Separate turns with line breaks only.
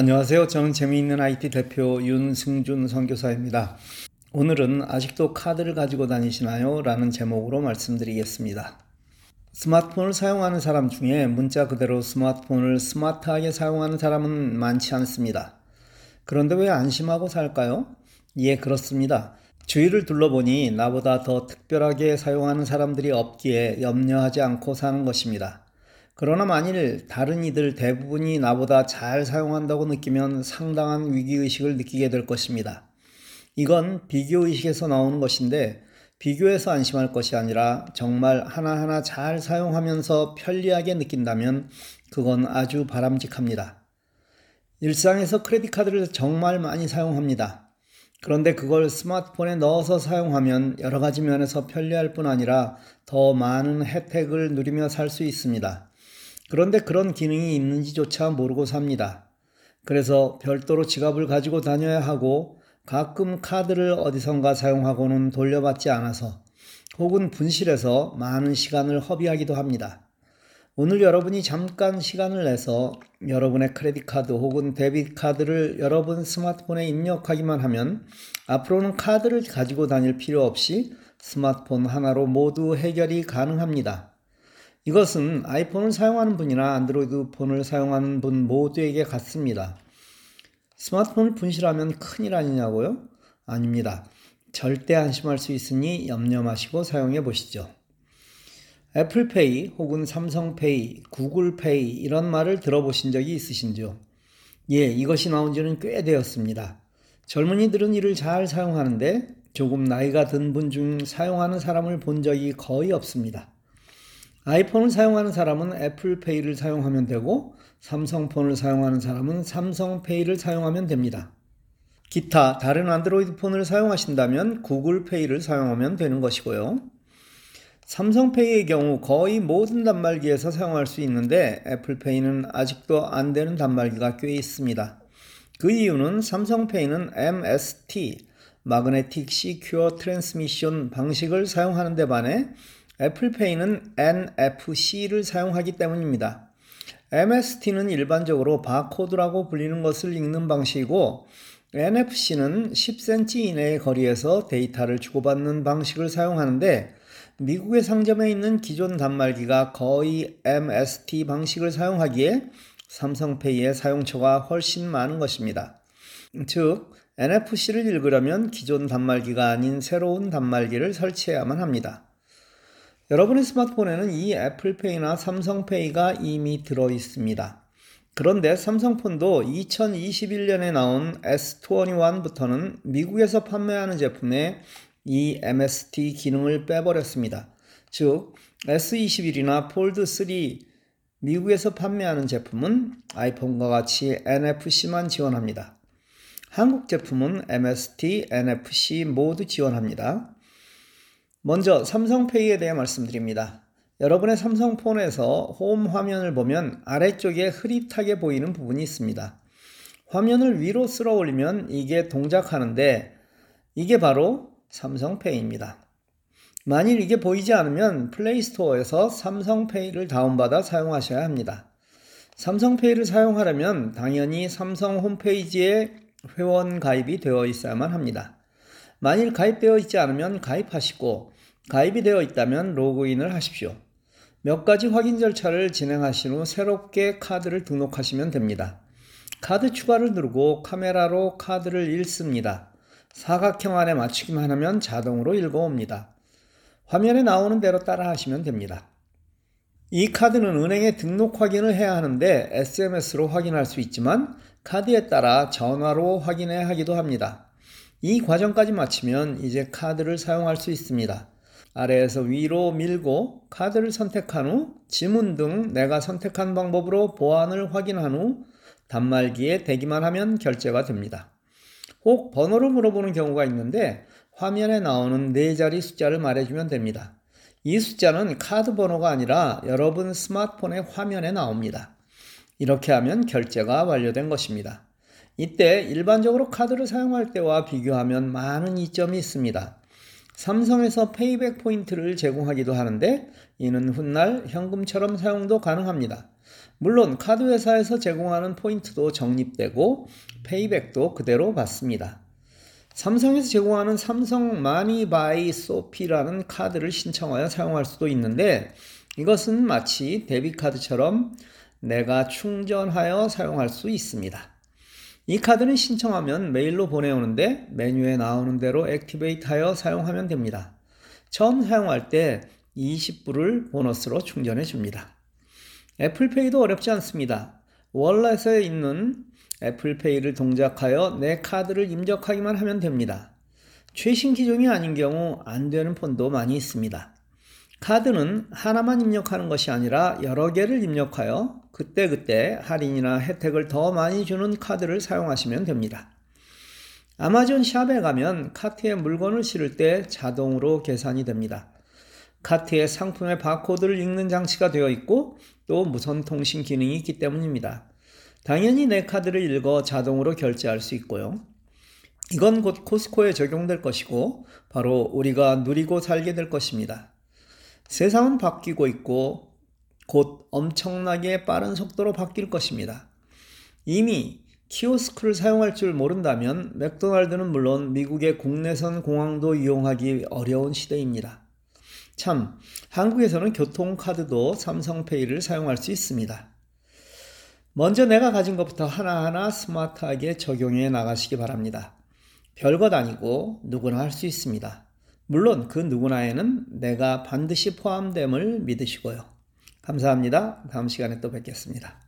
안녕하세요. 저는 재미있는 IT 대표 윤승준 선교사입니다. 오늘은 아직도 카드를 가지고 다니시나요? 라는 제목으로 말씀드리겠습니다. 스마트폰을 사용하는 사람 중에 문자 그대로 스마트폰을 스마트하게 사용하는 사람은 많지 않습니다. 그런데 왜 안심하고 살까요? 예, 그렇습니다. 주위를 둘러보니 나보다 더 특별하게 사용하는 사람들이 없기에 염려하지 않고 사는 것입니다. 그러나 만일 다른 이들 대부분이 나보다 잘 사용한다고 느끼면 상당한 위기의식을 느끼게 될 것입니다. 이건 비교의식에서 나오는 것인데 비교해서 안심할 것이 아니라 정말 하나하나 잘 사용하면서 편리하게 느낀다면 그건 아주 바람직합니다. 일상에서 크레딧 카드를 정말 많이 사용합니다. 그런데 그걸 스마트폰에 넣어서 사용하면 여러 가지 면에서 편리할 뿐 아니라 더 많은 혜택을 누리며 살 수 있습니다. 그런데 그런 기능이 있는지조차 모르고 삽니다. 그래서 별도로 지갑을 가지고 다녀야 하고 가끔 카드를 어디선가 사용하고는 돌려받지 않아서 혹은 분실해서 많은 시간을 허비하기도 합니다. 오늘 여러분이 잠깐 시간을 내서 여러분의 크레딧 카드 혹은 데비트 카드를 여러분 스마트폰에 입력하기만 하면 앞으로는 카드를 가지고 다닐 필요 없이 스마트폰 하나로 모두 해결이 가능합니다. 이것은 아이폰을 사용하는 분이나 안드로이드 폰을 사용하는 분 모두에게 같습니다. 스마트폰을 분실하면 큰일 아니냐고요? 아닙니다. 절대 안심할 수 있으니 염려 마시고 사용해 보시죠. 애플페이 혹은 삼성페이, 구글페이 이런 말을 들어보신 적이 있으신지요? 예, 이것이 나온 지는 꽤 되었습니다. 젊은이들은 이를 잘 사용하는데 조금 나이가 든 분 중 사용하는 사람을 본 적이 거의 없습니다. 아이폰을 사용하는 사람은 애플페이를 사용하면 되고 삼성폰을 사용하는 사람은 삼성페이를 사용하면 됩니다. 기타 다른 안드로이드 폰을 사용하신다면 구글페이를 사용하면 되는 것이고요. 삼성페이의 경우 거의 모든 단말기에서 사용할 수 있는데 애플페이는 아직도 안 되는 단말기가 꽤 있습니다. 그 이유는 삼성페이는 MST, Magnetic Secure Transmission 방식을 사용하는 데 반해 애플페이는 NFC를 사용하기 때문입니다. MST는 일반적으로 바코드라고 불리는 것을 읽는 방식이고 NFC는 10cm 이내의 거리에서 데이터를 주고받는 방식을 사용하는데 미국의 상점에 있는 기존 단말기가 거의 MST 방식을 사용하기에 삼성페이의 사용처가 훨씬 많은 것입니다. 즉, NFC를 읽으려면 기존 단말기가 아닌 새로운 단말기를 설치해야만 합니다. 여러분의 스마트폰에는 이 애플페이나 삼성페이가 이미 들어 있습니다. 그런데 삼성폰도 2021년에 나온 S21부터는 미국에서 판매하는 제품에 이 MST 기능을 빼버렸습니다. 즉, S21이나 폴드3 미국에서 판매하는 제품은 아이폰과 같이 NFC만 지원합니다. 한국 제품은 MST, NFC 모두 지원합니다. 먼저 삼성페이에 대해 말씀드립니다. 여러분의 삼성폰에서 홈 화면을 보면 아래쪽에 흐릿하게 보이는 부분이 있습니다. 화면을 위로 쓸어 올리면 이게 동작하는데 이게 바로 삼성페이입니다. 만일 이게 보이지 않으면 플레이스토어에서 삼성페이를 다운받아 사용하셔야 합니다. 삼성페이를 사용하려면 당연히 삼성 홈페이지에 회원 가입이 되어 있어야만 합니다. 만일 가입되어 있지 않으면 가입하시고 가입이 되어 있다면 로그인을 하십시오. 몇 가지 확인 절차를 진행하신 후 새롭게 카드를 등록하시면 됩니다. 카드 추가를 누르고 카메라로 카드를 읽습니다. 사각형 안에 맞추기만 하면 자동으로 읽어옵니다. 화면에 나오는 대로 따라 하시면 됩니다. 이 카드는 은행에 등록 확인을 해야 하는데 SMS로 확인할 수 있지만 카드에 따라 전화로 확인해야 하기도 합니다. 이 과정까지 마치면 이제 카드를 사용할 수 있습니다. 아래에서 위로 밀고 카드를 선택한 후 지문 등 내가 선택한 방법으로 보안을 확인한 후 단말기에 대기만 하면 결제가 됩니다. 혹 번호를 물어보는 경우가 있는데 화면에 나오는 네 자리 숫자를 말해주면 됩니다. 이 숫자는 카드 번호가 아니라 여러분 스마트폰의 화면에 나옵니다. 이렇게 하면 결제가 완료된 것입니다. 이때 일반적으로 카드를 사용할 때와 비교하면 많은 이점이 있습니다. 삼성에서 페이백 포인트를 제공하기도 하는데 이는 훗날 현금처럼 사용도 가능합니다. 물론 카드 회사에서 제공하는 포인트도 적립되고 페이백도 그대로 받습니다. 삼성에서 제공하는 삼성 마니바이 소피라는 카드를 신청하여 사용할 수도 있는데 이것은 마치 데비카드처럼 내가 충전하여 사용할 수 있습니다. 이 카드는 신청하면 메일로 보내오는데 메뉴에 나오는 대로 액티베이트하여 사용하면 됩니다. 처음 사용할 때 20불을 보너스로 충전해 줍니다. 애플페이도 어렵지 않습니다. 월렛에 있는 애플페이를 동작하여 내 카드를 입력하기만 하면 됩니다. 최신 기종이 아닌 경우 안 되는 폰도 많이 있습니다. 카드는 하나만 입력하는 것이 아니라 여러 개를 입력하여 그때그때 할인이나 혜택을 더 많이 주는 카드를 사용하시면 됩니다. 아마존 샵에 가면 카트에 물건을 실을 때 자동으로 계산이 됩니다. 카트에 상품의 바코드를 읽는 장치가 되어 있고 또 무선 통신 기능이 있기 때문입니다. 당연히 내 카드를 읽어 자동으로 결제할 수 있고요. 이건 곧 코스코에 적용될 것이고 바로 우리가 누리고 살게 될 것입니다. 세상은 바뀌고 있고 곧 엄청나게 빠른 속도로 바뀔 것입니다. 이미 키오스크를 사용할 줄 모른다면 맥도날드는 물론 미국의 국내선 공항도 이용하기 어려운 시대입니다. 참, 한국에서는 교통카드도 삼성페이를 사용할 수 있습니다. 먼저 내가 가진 것부터 하나하나 스마트하게 적용해 나가시기 바랍니다. 별것 아니고 누구나 할 수 있습니다. 물론 그 누구나에는 내가 반드시 포함됨을 믿으시고요. 감사합니다. 다음 시간에 또 뵙겠습니다.